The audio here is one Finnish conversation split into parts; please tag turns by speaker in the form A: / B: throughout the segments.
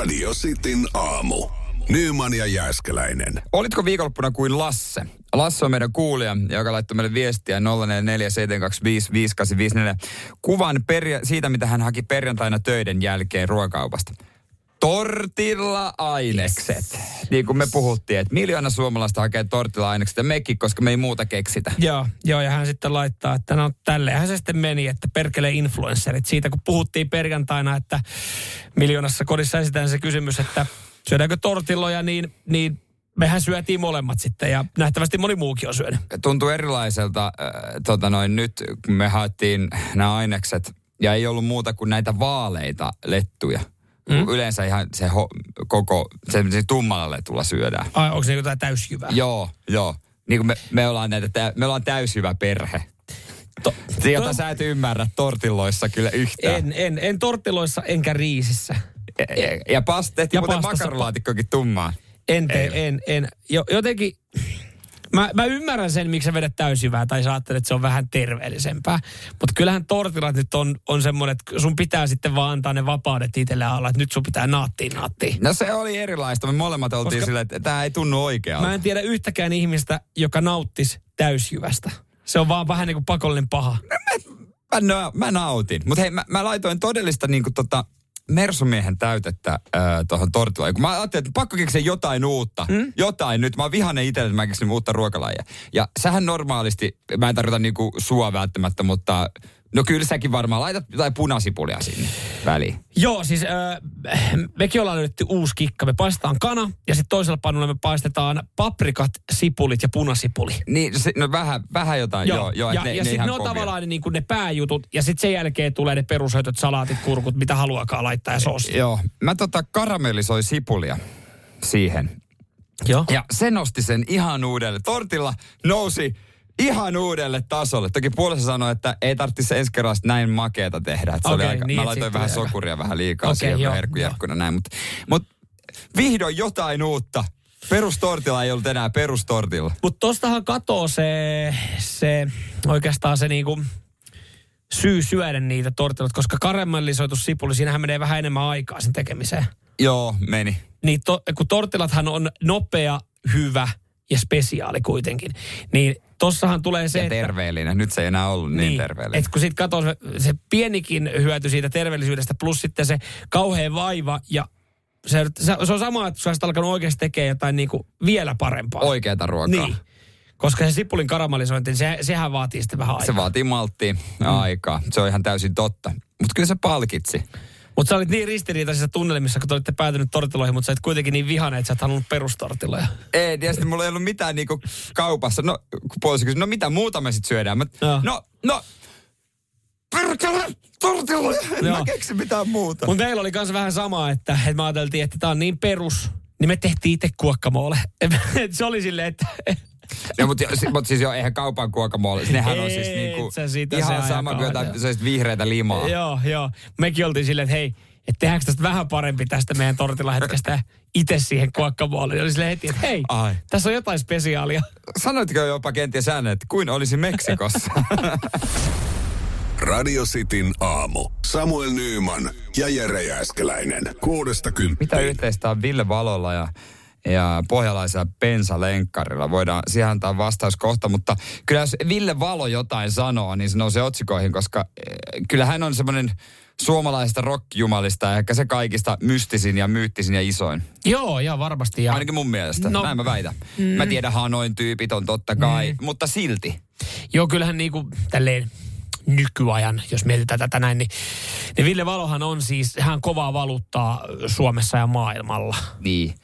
A: Radio Cityn aamu. Nyman ja Jääskeläinen.
B: Olitko viikonloppuna kuin Lasse? Lasse on meidän kuulija, joka laittoi meille viestiä 0447255854. Kuvan perja- siitä, mitä hän haki perjantaina töiden jälkeen ruokaupasta. Tortilla-ainekset. Niin kuin me puhuttiin, että miljoona suomalaista hakee tortilla-ainekset ja mekin, koska me ei muuta keksitä.
C: Joo, joo, ja hän sitten laittaa, että no tälleenhän se sitten meni, että perkele influencerit. Siitä kun puhuttiin perjantaina, että miljoonassa kodissa esitään se kysymys, että syödäänkö tortilloja, niin, niin mehän syötiin molemmat sitten ja nähtävästi moni muukin on syönyt.
B: Tuntuu erilaiselta äh, tota noin, nyt, kun me haettiin nämä ainekset ja ei ollut muuta kuin näitä vaaleita lettuja. Mm. Yleensä ihan se ho, koko, se, se tummalla letulla syödään.
C: Ai, onko se jotain täysjyvää?
B: Joo, joo. Niin kuin me, me, ollaan näitä, tä- me ollaan täyshyvä perhe.
C: To,
B: Jota to, sä et ymmärrä tortilloissa kyllä yhtään.
C: en, en, en tortilloissa enkä riisissä.
B: Ja, ja pas, tehtiin
C: Ja
B: muuten
C: pastassa-
B: makaronilaatikkokin tummaa.
C: En tee, en, en. Jo, jotenkin, mä, mä ymmärrän sen, miksi sä vedät täysjyvää tai sä ajattelet, että se on vähän terveellisempää. Mutta kyllähän tortillat nyt on, on semmoinen, että sun pitää sitten vaan antaa ne vapaudet itselle alla, että nyt sun pitää naattia naattia.
B: No se oli erilaista. Me molemmat oltiin
C: Koska-
B: silleen, että tämä ei tunnu oikealta.
C: Mä en tiedä yhtäkään ihmistä, joka nauttisi täysjyvästä. Se on vaan vähän niin kuin pakollinen paha.
B: Mä, no, mä nautin. Mutta hei, mä, mä laitoin todellista niinku tota Mersumiehen täytettä äh, tuohon tortillaan. Kun mä ajattelin, että pakko keksiä jotain uutta. Mm? Jotain nyt. Mä oon vihainen itselle, että mä keksin uutta ruokalajia. Ja sähän normaalisti, mä en tarkoita niinku sua välttämättä, mutta no kyllä säkin varmaan laitat jotain punasipulia sinne väliin.
C: Joo, siis äh, mekin ollaan löydetty uusi kikka. Me paistetaan kana ja sitten toisella pannulla me paistetaan paprikat, sipulit ja punasipuli.
B: Niin, se, no vähän, vähän jotain, joo, joo, joo
C: ja,
B: ne,
C: ja sitten ne on
B: kovia.
C: tavallaan ne, niin kuin ne pääjutut, ja sitten sen jälkeen tulee ne perushöitöt, salaatit, kurkut, mitä haluakaan laittaa ja soosi.
B: Joo, mä tota karamellisoin sipulia siihen.
C: Joo.
B: Ja se nosti sen ihan uudelle. Tortilla nousi ihan uudelle tasolle. Toki puolessa sanoi, että ei tarvitsisi ensi kerralla näin makeeta tehdä. Että se oli
C: Okei,
B: aika,
C: niin,
B: mä laitoin vähän sokuria vähän liikaa
C: Okei,
B: siihen herkkujerkkuna näin. Mutta mut vihdoin jotain uutta. Perustortilla ei ollut enää perustortilla.
C: Mutta tostahan katoo se, se oikeastaan se niinku syy syödä niitä tortilloita, koska karamellisoitu sipuli, siinähän menee vähän enemmän aikaa sen tekemiseen.
B: Joo, meni.
C: Niin to, kun tortillathan on nopea, hyvä ja spesiaali kuitenkin, niin tossahan tulee se,
B: Ja
C: että...
B: terveellinen. Nyt se ei enää ollut niin, niin terveellinen.
C: Et kun sit katsoo se, se pienikin hyöty siitä terveellisyydestä, plus sitten se kauhea vaiva ja se, se, se on sama, että sä olisit alkanut oikeasti tekemään jotain niinku vielä parempaa.
B: Oikeata ruokaa.
C: Niin. Koska se sipulin karamellisointi, se, sehän vaatii sitten vähän aikaa.
B: Se vaatii malttia aikaa. Se on ihan täysin totta. Mutta kyllä se palkitsi.
C: Mutta sä olit niin ristiriitaisissa tunnelmissa, kun te olitte päätynyt tortiloihin, mutta sä et kuitenkin niin vihane, että sä et halunnut perustortiloja.
B: Ei, ja sitten mulla ei ollut mitään niinku kaupassa. No, kun puoliso kysyi, no mitä muuta me sitten syödään? Mä,
C: Joo.
B: no, no, perkele, tortilloja. En
C: Joo.
B: mä keksi mitään muuta.
C: Mutta meillä oli myös vähän sama, että, että me ajateltiin, että tämä on niin perus, niin me tehtiin itse kuokkamoolle. Et se oli silleen, että
B: No, mutta mut siis jo, eihän kaupan kuokamolle. Nehän on siis niinku ihan
C: se
B: sama kuin jotain vihreitä limaa.
C: joo, joo. Mekin oltiin silleen, että hei, että tehdäänkö tästä vähän parempi tästä meidän tortilahetkestä itse siihen kuokkamoolle. Ja oli silleen heti, että hei,
B: Ai.
C: tässä on jotain spesiaalia.
B: Sanoitko jopa kenties ääneen, että kuin olisi Meksikossa?
A: Radio Cityn aamu. Samuel Nyyman ja Jere Jääskeläinen. Kuudesta
B: Mitä
A: kymppiin.
B: yhteistä on Ville Valolla ja, ja pohjalaisella bensalenkkarilla? Voidaan siihen antaa vastaus kohta, mutta kyllä jos Ville Valo jotain sanoo, niin se nousee otsikoihin, koska eh, kyllä hän on semmoinen suomalaisesta rockjumalista ja ehkä se kaikista mystisin ja myyttisin ja isoin.
C: Joo, ja varmasti. Ja,
B: Ainakin mun mielestä,
C: No.
B: näin mä väitän. Mm. Mä tiedän Hanoin tyypit on totta kai, mm. mutta silti.
C: Joo, kyllähän niinku tälleen nykyajan, jos mietitään tätä näin, niin, niin Ville Valohan on siis ihan kovaa valuuttaa Suomessa ja maailmalla.
B: Niin.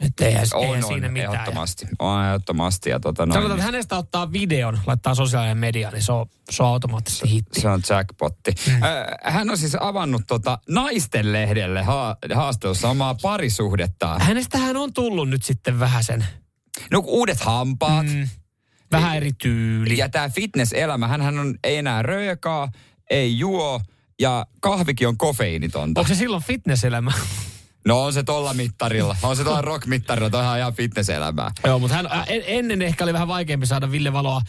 C: Että eihän,
B: On,
C: eihän
B: on,
C: siinä mitään.
B: ehdottomasti. On ehdottomasti. Ja tota noin,
C: Sanotaan, että hänestä ottaa videon, laittaa sosiaalinen media, niin se on, se on automaattisesti hitti.
B: Se on jackpotti. Mm. Hän on siis avannut tota naisten lehdelle ha- haastelussa omaa parisuhdettaan.
C: Hänestähän on tullut nyt sitten vähän sen,
B: No uudet hampaat mm.
C: vähän eri tyyli.
B: ja tämä fitness-elämä. Hän on ei enää röökaa, ei juo ja kahvikin on kofeiinitonta.
C: Onko se silloin fitnesselämä?
B: No on se tolla mittarilla. On se tuolla rock-mittarilla. Toi on ihan fitnesselämää.
C: Joo, mutta hän, en, ennen ehkä oli vähän vaikeampi saada Ville Valoa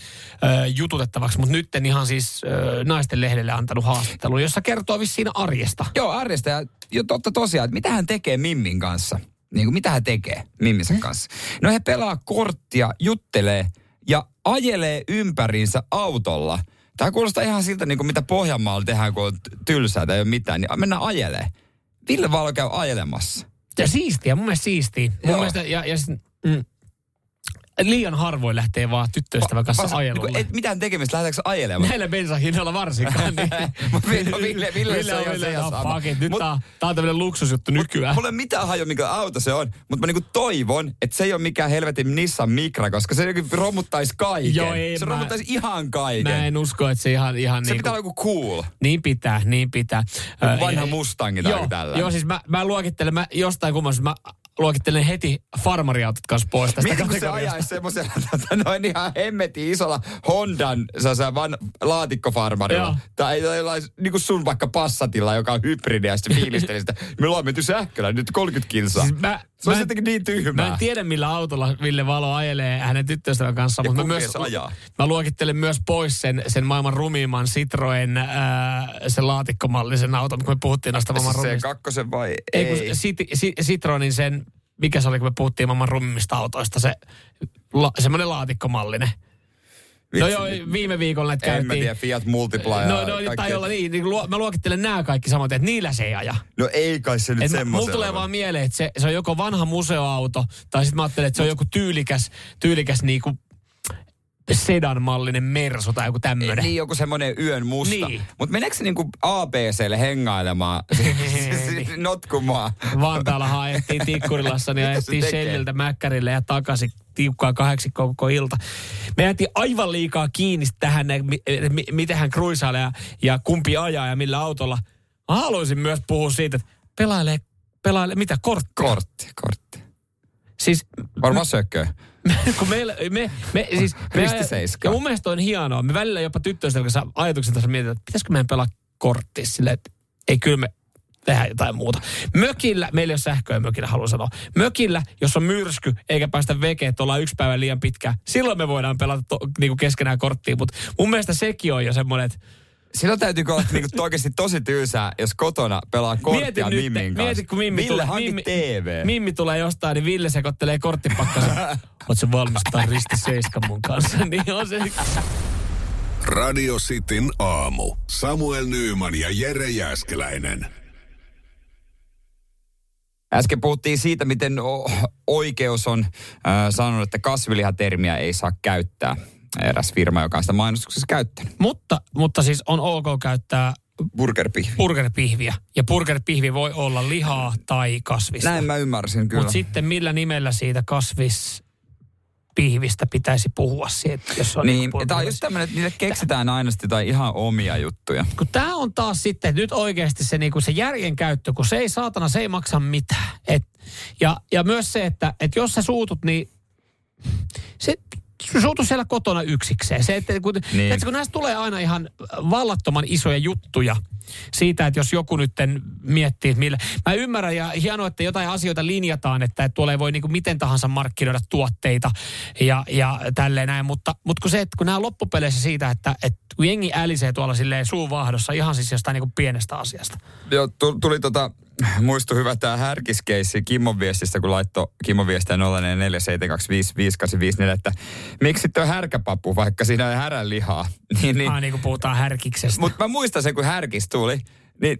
C: ö, jututettavaksi, mutta nyt ihan siis ö, naisten lehdelle antanut haastattelun, jossa kertoo vissiin arjesta.
B: Joo, arjesta. Ja jo totta tosiaan, että mitä hän tekee Mimmin kanssa. Niin kuin mitä hän tekee Mimmisen kanssa. No he pelaa korttia, juttelee ja ajelee ympäriinsä autolla. Tämä kuulostaa ihan siltä, niin kuin mitä Pohjanmaalla tehdään, kun on tylsää tai ei ole mitään. Niin mennään ajelee. Ville Valo käy ajelemassa.
C: Ja siistiä, mun mielestä siistiä. Mun mielestä, ja, ja mm, liian harvoin lähtee vaan tyttöystävän kanssa
B: Vasta-
C: ajelulle.
B: niin Et mitään tekemistä, lähdetäänkö ajelemaan?
C: Näillä bensahinnoilla varsinkaan. Niin.
B: Ville- Ville- Ville se on ja
C: no,
B: sama.
C: fuck it, nyt
B: Mut-
C: tää, tää on tämmönen luksusjuttu nykyään.
B: Mulla ei ole mitään hajua, mikä auto se on, mutta mä niinku toivon, että se ei ole mikään helvetin Nissan Micra, koska se romuttaisi kaiken.
C: Joo, ei,
B: se
C: mä-
B: romuttaisi ihan kaiken.
C: Mä en usko, että se ihan, ihan
B: se
C: niin
B: pitää olla joku cool.
C: Niin pitää, niin pitää.
B: Joku vanha Mustangi tai
C: joo,
B: tällainen.
C: Joo, siis mä, mä luokittelen, mä jostain kummasta, mä luokittelen heti farmariautot kanssa pois tästä
B: Mietin, kun se ajaisi semmoisella tota, noin ihan hemmetin isolla Hondan se van, laatikkofarmarilla.
C: Joo.
B: Tai jollain, niin kuin sun vaikka Passatilla, joka on hybridi ja sitten fiilisteli sitä. Me ollaan menty sähköllä nyt 30 kilsaa.
C: Siis mä,
B: se
C: mä-
B: jotenkin niin
C: Mä
B: tyhmää.
C: en tiedä, millä autolla Ville Valo ajelee hänen tyttöystävän kanssa,
B: Ja
C: mutta mä, myös,
B: se ajaa?
C: mä luokittelen myös pois sen, sen maailman rumimman Citroen, ää, sen laatikkomallisen auton, kun me puhuttiin näistä maailman
B: Siis se
C: rumimmista.
B: kakkosen vai
C: Ei,
B: ei?
C: kun Cit- Ci- Citroenin sen, mikä se oli, kun me puhuttiin maailman rumimmista autoista, se la, semmoinen laatikkomallinen. No
B: Vitsi,
C: joo, viime viikolla näitä
B: En mä
C: käytiin.
B: tiedä, Fiat Multiplier.
C: No, no
B: kaikki-
C: tai olla niin, niin luo, mä luokittelen nämä kaikki samoin, että niillä se ei aja.
B: No ei kai se nyt semmoisella.
C: mulla tulee vaan mieleen, että se, se on joko vanha museoauto, tai sitten mä ajattelen, että se on joku tyylikäs, tyylikäs niinku sedan-mallinen Mersu tai joku tämmöinen.
B: Niin joku semmoinen yön musta.
C: Niin.
B: Mutta meneekö se niinku ABClle hengailemaan notkumaan?
C: Vantaalla haettiin Tikkurilassa, niin ajettiin
B: tekee?
C: Shelliltä Mäkkärille ja takaisin tiukkaa kahdeksikko koko ilta. Me jäätiin aivan liikaa kiinni tähän, mi- miten hän kruisailee ja, ja kumpi ajaa ja millä autolla. Mä haluaisin myös puhua siitä, että pelailee, pelailee mitä, korttia?
B: Kortti, kortti.
C: Siis
B: Varmaan sökkö.
C: Kun meillä, me, me, siis, me. Ja mun mielestä on hienoa. Me välillä jopa tyttöystävän kanssa ajatuksen tässä mietitään, että pitäisikö meidän pelaa korttia silleen, että ei kyllä me tehdä jotain muuta. Mökillä, meillä ei ole sähköä mökillä, haluan sanoa. Mökillä, jos on myrsky eikä päästä vekeen, että ollaan yksi päivä liian pitkään, silloin me voidaan pelata to, niinku keskenään korttia. Mutta mun mielestä sekin on jo semmoinen, että
B: Silloin täytyykö olla niinku oikeasti tosi tyysää, jos kotona pelaa korttia
C: mieti,
B: Mimmin
C: nyt,
B: kanssa.
C: mieti, kun Mimmi
B: Ville,
C: tulee,
B: hanki
C: Mimmi,
B: TV.
C: Mimmi tulee jostain, niin Ville sekoittelee korttipakkansa. Oletko valmis risti seiska mun kanssa? niin on se
A: Radio Cityn aamu. Samuel Nyyman ja Jere Jäskeläinen.
B: Äsken puhuttiin siitä, miten oikeus on äh, sanonut, että kasvilihatermiä ei saa käyttää. Eräs firma, joka on sitä mainostuksessa käyttänyt.
C: Mutta, mutta siis on ok käyttää
B: Burgerpihvi.
C: burgerpihviä. Ja burgerpihvi voi olla lihaa tai kasvista.
B: Näin mä ymmärsin kyllä.
C: Mutta sitten millä nimellä siitä kasvispihvistä pitäisi puhua siitä, jos on
B: niin,
C: niinku
B: tämä on just tämmöinen, että niille keksitään aina jotain ihan omia juttuja.
C: kun tämä on taas sitten, nyt oikeasti se, niinku se järjen käyttö, kun se ei saatana, se ei maksa mitään. Et, ja, ja myös se, että et jos sä suutut, niin se suutu siellä kotona yksikseen. Se, että kun,
B: Niin.
C: että kun näistä tulee aina ihan vallattoman isoja juttuja siitä, että jos joku nyt miettii, että millä... Mä ymmärrän ja hienoa, että jotain asioita linjataan, että, että tuolla ei voi niin kuin miten tahansa markkinoida tuotteita ja, ja tälleen näin, mutta, mutta kun se, että kun nämä loppupeleissä siitä, että, että kun jengi älisee tuolla silleen suun vahdossa ihan siis jostain niin kuin pienestä asiasta.
B: Joo, tu- tuli tota, muistu hyvä tämä härkiskeissi Kimmon viestistä, kun laittoi Kimmon viestiä 0447255854, että miksi tuo härkäpapu, vaikka siinä on härän lihaa. niin, niin,
C: Ah, niin kuin puhutaan härkiksestä.
B: Mutta mä muistan sen, kun härkis tuli, niin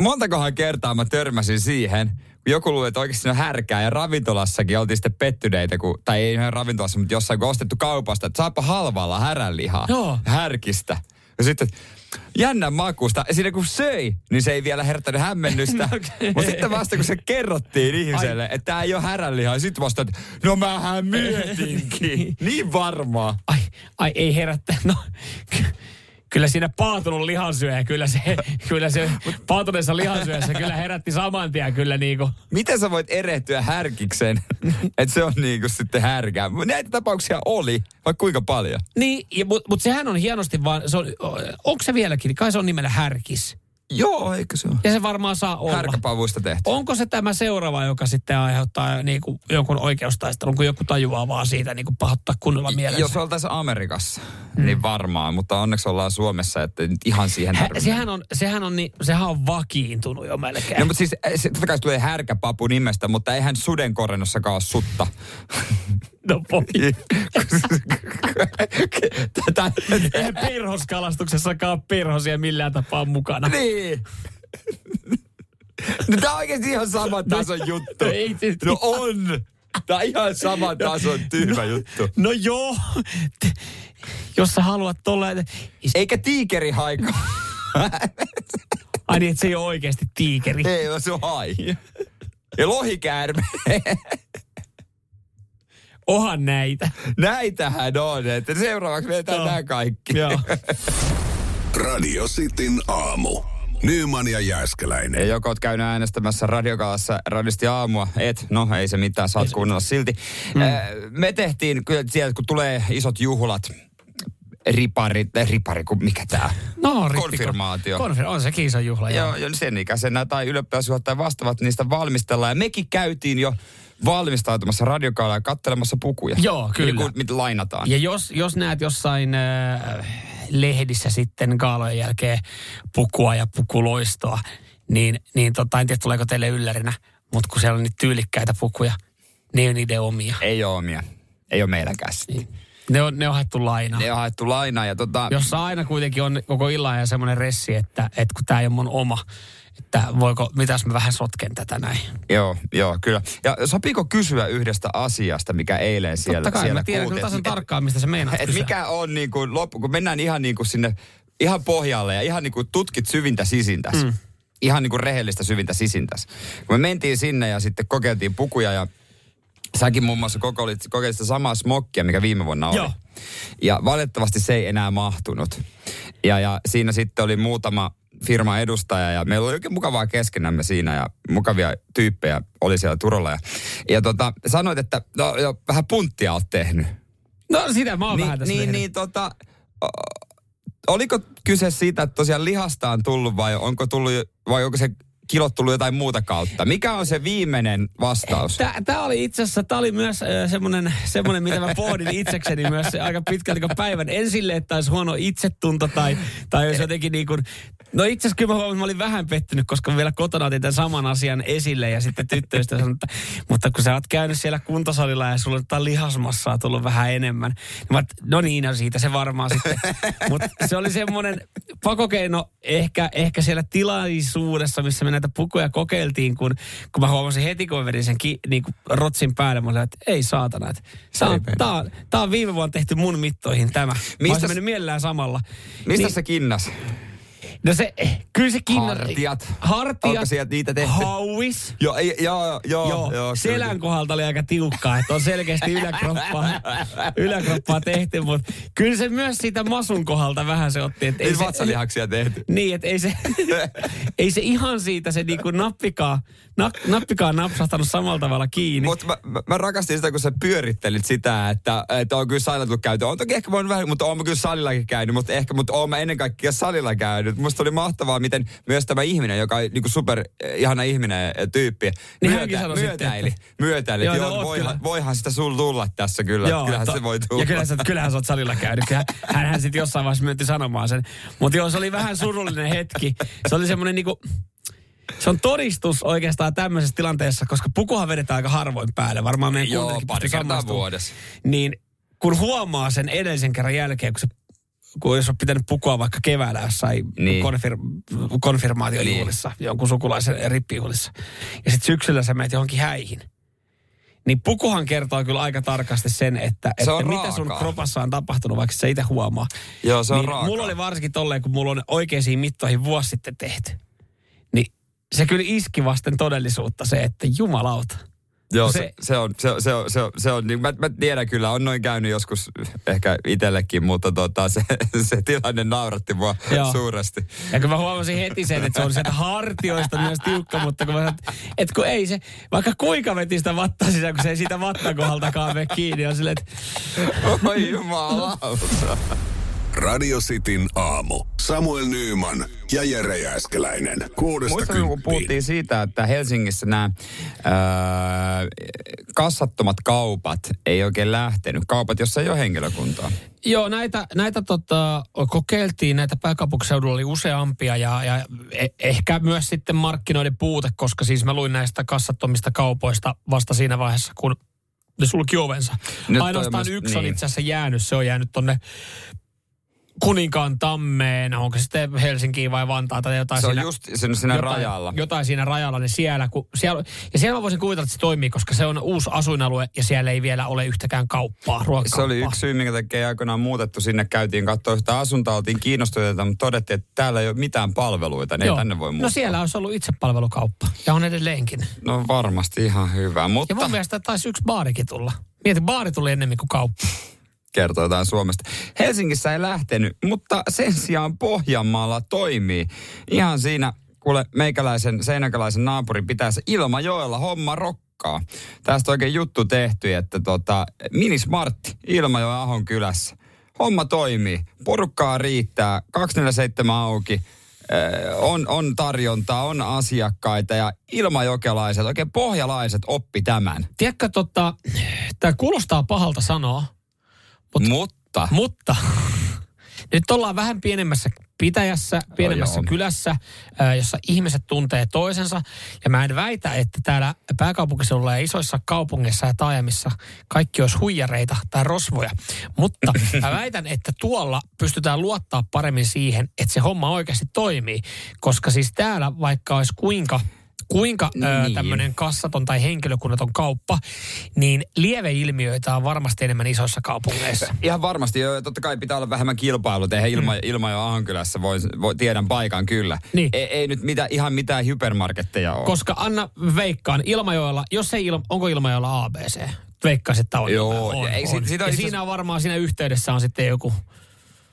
B: montakohan kertaa mä törmäsin siihen, kun joku luuli, että oikeasti on härkää ja ravintolassakin oltiin sitten pettyneitä, kun, tai ei ihan ravintolassa, mutta jossain kun ostettu kaupasta, että saapa halvalla häränlihaa
C: Joo.
B: härkistä. Ja sitten jännän makusta. Ja siinä kun söi, niin se ei vielä herättänyt hämmennystä.
C: Okei.
B: Mutta sitten vasta kun se kerrottiin ihmiselle, että tämä ei ole häränlihaa, ja sitten vasta, että no mähän mietinkin. niin varmaa.
C: Ai, ai ei herättä. No, kyllä siinä paatunut lihansyöjä, kyllä se, kyllä se paatuneessa lihansyöjässä kyllä herätti saman tien kyllä niinku.
B: Miten sä voit erehtyä härkiksen, että se on niinku sitten härkää? Näitä tapauksia oli, vaikka kuinka paljon.
C: Niin, mutta mut sehän on hienosti vaan, se on, onko se vieläkin, kai se on nimellä härkis.
B: Joo, eikö se ole?
C: Ja se varmaan saa olla.
B: Härkäpavuista tehty.
C: Onko se tämä seuraava, joka sitten aiheuttaa niin kuin jonkun oikeustaistelun, kun joku tajuaa vaan siitä niin kuin pahoittaa kunnolla mielensä?
B: Jos oltaisiin Amerikassa, mm. niin varmaan, mutta onneksi ollaan Suomessa, että nyt ihan siihen
C: Hä, sehän, on, sehän, on, niin, sehän on vakiintunut jo melkein.
B: No, mutta siis eh, se, totta kai se tulee härkäpapu nimestä, mutta eihän sudenkorennossakaan ole sutta.
C: No voi.
B: Tätä,
C: Eihän pirhoskalastuksessakaan ole pirhosia millään tapaa mukana.
B: niin. No, tää on oikeesti ihan saman tason juttu.
C: ei
B: No on. Tää on ihan saman tason tyhmä juttu.
C: No joo, jos sä haluat tolleen...
B: Eikä tiikeri haika.
C: Ai niin, että se ei ole oikeasti tiikeri.
B: Ei, vaan se on hai. Ja lohikäärme.
C: Ohan näitä.
B: Näitähän on, että seuraavaksi vetään
C: Joo.
B: nämä kaikki.
C: Joo.
A: Radio Cityn aamu. Nyman ja Jääskeläinen.
B: Ja joko oot käynyt äänestämässä radiokalassa radisti aamua, et, no ei se mitään, saat kuunnella silti. Mm. Me tehtiin, kyllä sieltä kun tulee isot juhlat, ripari, ripari, kun mikä tää?
C: No.
B: Konfirmaatio.
C: Konfir- on se kiisan juhla.
B: Joo, jo sen ikäisenä tai ylioppilasjuhlat vastaavat niistä valmistellaan. Ja mekin käytiin jo valmistautumassa radiokaalaa ja kattelemassa pukuja.
C: Joo, kyllä.
B: Niin kuin, mitä lainataan.
C: Ja jos, jos näet jossain äh, lehdissä sitten kaalojen jälkeen pukua ja pukuloistoa, niin, niin tota, en tiedä tuleeko teille yllärinä, mutta kun siellä on niitä tyylikkäitä pukuja, ne on niiden omia.
B: Ei ole omia. Ei ole meilläkään sitä.
C: Ne on, ne on haettu lainaa.
B: Ne on haettu lainaa ja tota...
C: Jossa aina kuitenkin on koko illan ja semmoinen ressi, että, että kun tämä ei ole mun oma, että voiko, mitäs mä vähän sotken tätä näin.
B: Joo, joo, kyllä. Ja sopiiko kysyä yhdestä asiasta, mikä eilen siellä
C: Totta kai,
B: siellä
C: mä tiedän
B: kuultiin,
C: tasan tarkkaan, mistä se meinaat
B: Et
C: kysyä.
B: mikä on niin kuin loppu, kun mennään ihan niin kuin sinne, ihan pohjalle ja ihan niin kuin tutkit syvintä sisintäs. Mm. Ihan niin kuin rehellistä syvintä sisintäs. Kun me mentiin sinne ja sitten kokeiltiin pukuja ja säkin muun muassa kokeilit, kokeilit sitä samaa smokkia, mikä viime vuonna oli.
C: Joo.
B: Ja valitettavasti se ei enää mahtunut. Ja, ja siinä sitten oli muutama firman edustaja ja meillä oli oikein mukavaa keskenämme siinä ja mukavia tyyppejä oli siellä Turolla. Ja, ja tota, sanoit, että no, jo, vähän punttia oot tehnyt.
C: No sitä mä oon vähän
B: Niin,
C: tässä
B: niin,
C: tehnyt.
B: niin tota, oliko kyse siitä, että tosiaan lihasta on tullut vai onko tullut, vai onko se kilot tullut jotain muuta kautta? Mikä on se viimeinen vastaus?
C: Tämä oli itse asiassa, tämä oli myös äh, semmoinen, semmoinen, mitä mä pohdin itsekseni myös aika pitkälti kuin päivän. En sille, että olisi huono itsetunto tai, tai jos jotenkin niin kuin, No itse asiassa kyllä mä, huomasin, että mä olin vähän pettynyt, koska vielä kotona otin tämän saman asian esille ja sitten tyttöystä sanoi, että mutta kun sä oot käynyt siellä kuntosalilla ja sulla on lihasmassaa tullut vähän enemmän. Niin mä, no niin, no siitä se varmaan sitten. Mutta se oli semmoinen pakokeino ehkä, ehkä siellä tilaisuudessa, missä me näitä pukuja kokeiltiin, kun, kun mä huomasin heti, kun mä vedin sen ki, niin kuin rotsin päälle, mä olin, että ei saatana, että tää on, tää, on, tää on viime vuonna tehty mun mittoihin tämä. Mä
B: Mistä
C: olisin
B: s-
C: mennyt mielellään samalla.
B: Mistä
C: Niin-
B: se kinnas?
C: No se, kyllä se kinna...
B: Hartiat.
C: Hartiat.
B: Onko sieltä niitä tehty?
C: Hauis.
B: Joo, ei- joo, joo, joo.
C: Joo, selän
B: kyllä.
C: kohdalta oli aika tiukkaa, että on selkeästi yläkroppaa, yläkroppaa tehty, mutta kyllä se myös siitä masun kohdalta vähän se otti. Että
B: Ei
C: se,
B: vatsalihaksia tehty.
C: niin, että ei se, ei se ihan siitä se niinku nappikaan, na, nappikaan napsahtanut samalla tavalla kiinni.
B: Mutta mä, mä, mä, rakastin sitä, kun sä pyörittelit sitä, että, että on kyllä salilla tullut käyty. On toki ehkä vähän, mutta oon mä kyllä salillakin käynyt, mutta ehkä, mutta oon mä ennen kaikkea salilla käynyt. Musta oli mahtavaa, miten myös tämä ihminen, joka on niin super eh, ihana ihminen ja tyyppi,
C: Niin sitten,
B: myötäili,
C: että-
B: myötäili,
C: Joo, no
B: joo, voihan,
C: kyllä.
B: voihan sitä sul tulla tässä kyllä. joo, kyllähän
C: to-
B: se voi tulla.
C: Ja kyllähän, sä, kyllähän sä oot salilla käynyt. Kyllä hän, hän sitten jossain vaiheessa myönti sanomaan sen. Mutta joo, se oli vähän surullinen hetki. Se oli semmoinen niinku... Se on todistus oikeastaan tämmöisessä tilanteessa, koska pukuhan vedetään aika harvoin päälle. Varmaan meidän
B: Joo, pari kertaa vuodessa.
C: Niin kun huomaa sen edellisen kerran jälkeen, kun se kun jos on pitänyt pukua vaikka keväällä jossain
B: Niin.
C: konfir, konfirmaatiojuhlissa, niin. jonkun sukulaisen rippijuhlissa, ja sitten syksyllä sä menet johonkin häihin, niin pukuhan kertoo kyllä aika tarkasti sen, että,
B: Se
C: että
B: on
C: mitä sun kropassa on tapahtunut, vaikka sä itse huomaa.
B: Joo, se on
C: niin
B: raakaa.
C: Mulla oli varsinkin tolleen, kun mulla on oikeisiin mittoihin vuosi sitten tehty. Niin se kyllä iski vasten todellisuutta se, että jumalauta.
B: Joo,
C: se-
B: se, on, se, on- se, on, se, on, se on, niin mä, mä tiedän kyllä, on noin käynyt joskus ehkä itsellekin, mutta tota, se, se tilanne nauratti mua
C: Joo.
B: suuresti.
C: Ja kun mä huomasin heti sen, että se on sieltä hartioista myös tiukka, mutta kun mä sanoin, että, että kun ei se, vaikka kuinka veti sitä vattaa sisään, kun se ei siitä vattakohdaltakaan mene kiinni, on silleen, että
B: Oi jumalauta.
A: Radio Cityn aamu. Samuel Nyyman ja Jere Jääskeläinen. Kuudesta
B: Muistatko, kun puhuttiin siitä, että Helsingissä nämä ää, kassattomat kaupat ei oikein lähtenyt. Kaupat, jossa ei ole henkilökuntaa.
C: Joo, näitä, näitä tota, kokeiltiin, näitä pääkaupunkiseudulla oli useampia ja, ja e- ehkä myös sitten markkinoiden puute, koska siis mä luin näistä kassattomista kaupoista vasta siinä vaiheessa, kun ne sulki ovensa.
B: Nyt
C: Ainoastaan
B: myös-
C: yksi on
B: niin.
C: itse asiassa jäänyt, se on jäänyt tonne Kuninkaan tammeen, onko se sitten Helsinkiin vai Vantaata tai jotain
B: Se on
C: siinä,
B: just siinä, siinä
C: jotain,
B: rajalla.
C: Jotain siinä rajalla, niin siellä, kun, siellä, ja siellä mä voisin kuvitella, että se toimii, koska se on uusi asuinalue ja siellä ei vielä ole yhtäkään kauppaa,
B: Se
C: ruokakauppaa.
B: oli yksi syy, minkä takia ei aikoinaan muutettu sinne. Käytiin katsoa yhtä asuntoa, oltiin kiinnostuneita, mutta todettiin, että täällä ei ole mitään palveluita. Ei
C: Joo.
B: tänne voi muuttaa.
C: No siellä olisi ollut itsepalvelukauppa ja on edelleenkin.
B: No varmasti ihan hyvä, mutta
C: Ja mun mielestä taisi yksi baarikin tulla. Mieti, baari tuli ennemmin kuin kauppa.
B: Kertoo jotain Suomesta. Helsingissä ei lähtenyt, mutta sen sijaan Pohjanmaalla toimii. Ihan siinä, kuule meikäläisen seinäkäläisen naapurin pitäisi Ilmajoella homma rokkaa. Tästä oikein juttu tehty, että tota, Minismartti Ilmajoen Ahon kylässä. Homma toimii, porukkaa riittää, 247 auki, Ö, on, on tarjontaa, on asiakkaita ja ilmajokelaiset, oikein pohjalaiset oppi tämän.
C: Tiedätkö, tota, tämä kuulostaa pahalta sanoa,
B: Mut, mutta
C: mutta nyt ollaan vähän pienemmässä pitäjässä, pienemmässä
B: joo.
C: kylässä, jossa ihmiset tuntee toisensa. Ja mä en väitä, että täällä pääkaupunkiseudulla ja isoissa kaupungeissa ja taajamissa kaikki olisi huijareita tai rosvoja. Mutta mä väitän, että tuolla pystytään luottaa paremmin siihen, että se homma oikeasti toimii. Koska siis täällä vaikka olisi kuinka kuinka niin.
B: Niin.
C: tämmöinen kassaton tai henkilökunnaton kauppa, niin lieveilmiöitä on varmasti enemmän isoissa kaupungeissa.
B: Ihan varmasti, joo. Totta kai pitää olla vähemmän kilpailut. Eihän ilma, mm. ilma jo Ahankylässä voi, voi, tiedän paikan kyllä.
C: Niin.
B: Ei, ei nyt mitä, ihan mitään hypermarketteja ole.
C: Koska Anna veikkaan, Ilmajoella, jos ei ilma, onko Ilmajoella ABC? Veikkaisin, että on.
B: Joo,
C: on,
B: ja ei
C: on.
B: sit- sitä
C: ja
B: itse-
C: siinä on varmaan siinä yhteydessä on sitten joku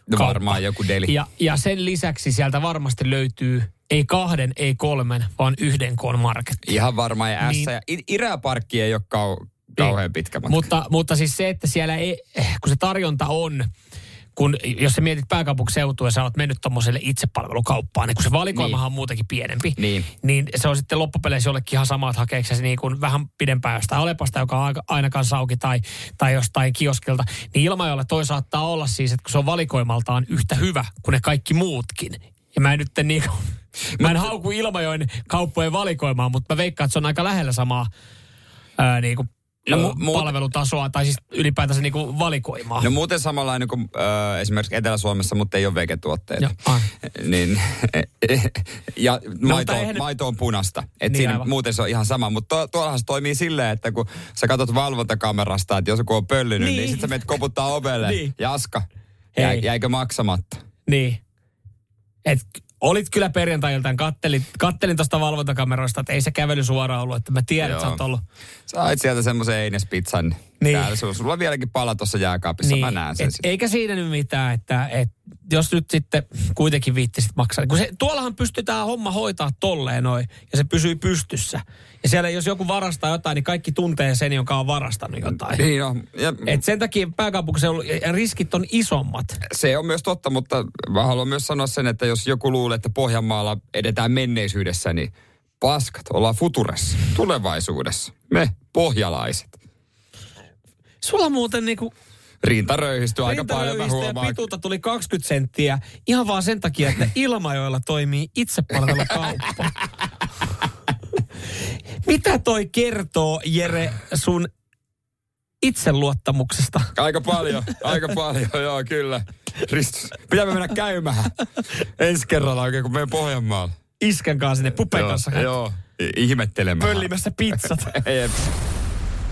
B: no,
C: kauppa.
B: varmaan joku deli.
C: Ja, ja sen lisäksi sieltä varmasti löytyy ei kahden, ei kolmen, vaan yhden koon marketti.
B: Ihan varmaan. Ja
C: Niin.
B: S ja I- Iräparkki ei ole kau, kauhean pitkä matka.
C: Mutta, mutta siis se, että siellä ei, kun se tarjonta on, kun jos sä mietit pääkaupunkiseutua ja sä oot mennyt tuommoiselle itsepalvelukauppaan, niin kun se valikoimahan
B: Niin.
C: on muutenkin pienempi,
B: Niin.
C: niin se on sitten loppupeleissä jollekin ihan sama, että hakeeko se niin kuin vähän pidempään jostain Alepasta, joka on ainakaan sauki tai, tai jostain kioskilta. Niin Ilmajoella toi saattaa olla siis, että kun se on valikoimaltaan yhtä hyvä kuin ne kaikki muutkin. Ja mä en nyt niin kuin, mä en hauku Ilmajoen kauppojen valikoimaan, mutta mä veikkaan, että se on aika lähellä samaa ää, niin kuin,
B: No,
C: no,
B: mu-
C: palvelutasoa tai siis ylipäätänsä niin kuin valikoimaa.
B: No muuten samanlainen kuin äh, esimerkiksi Etelä-Suomessa, mutta ei ole vegetuotteita.
C: Joo, ai.
B: niin, ja maito,
C: mutta eihän ne-
B: maito on punasta. Et
C: Niin,
B: siinä
C: aivan.
B: muuten se on ihan sama. Mutta to, tuollahan se toimii silleen, että kun sä katsot valvontakamerasta, että jos joku on pöllynyt, niin,
C: Niin.
B: niin sit sä menet koputtaa ovelle.
C: Niin.
B: Jaska,
C: Hei.
B: jäi, jäikö maksamatta?
C: Niin. Et olit kyllä perjantai-iltaan, kattelin, kattelin tuosta valvontakameroista, että ei se kävely suoraan ollut, että mä tiedän, että sä
B: Joo.
C: oot ollut.
B: Sait sieltä semmoisen Einespizzan.
C: Niin.
B: Niin. Täällä, sulla, sulla on vieläkin pala tuossa jääkaapissa, mä näen sen.
C: et,
B: sitten.
C: eikä siinä nyt mitään, että et, jos nyt sitten kuitenkin viittisit maksaa. Kun se, tuollahan pystytään homma hoitaa tolleen noin, ja se pysyy pystyssä. Ja siellä jos joku varastaa jotain, niin kaikki tuntee sen, joka on varastanut jotain.
B: Niin on. Ja
C: Et sen takia pääkaupunkiseudulla riskit on isommat.
B: se on myös totta, mutta mä haluan myös sanoa sen, että jos joku luulee, että Pohjanmaalla edetään menneisyydessä, niin paskat, ollaan futuressa, tulevaisuudessa. Me, pohjalaiset.
C: Sulla muuten niinku
B: Rinta röyhistyy aika paljon, mä huomaan.
C: pituutta tuli 20 senttiä ihan vaan sen takia, että Ilmajoilla toimii itsepalvelukauppa. Mitä toi kertoo, Jere, sun itseluottamuksesta?
B: Aika paljon, aika paljon, joo, kyllä. Ristus. Pitää me mennä käymään ensi kerralla oikein, kun menen Pohjanmaalle.
C: Iskän kanssa sinne pupen kanssa
B: Joo, joo. Ihmettelemään.
C: pöllimässä pizzat.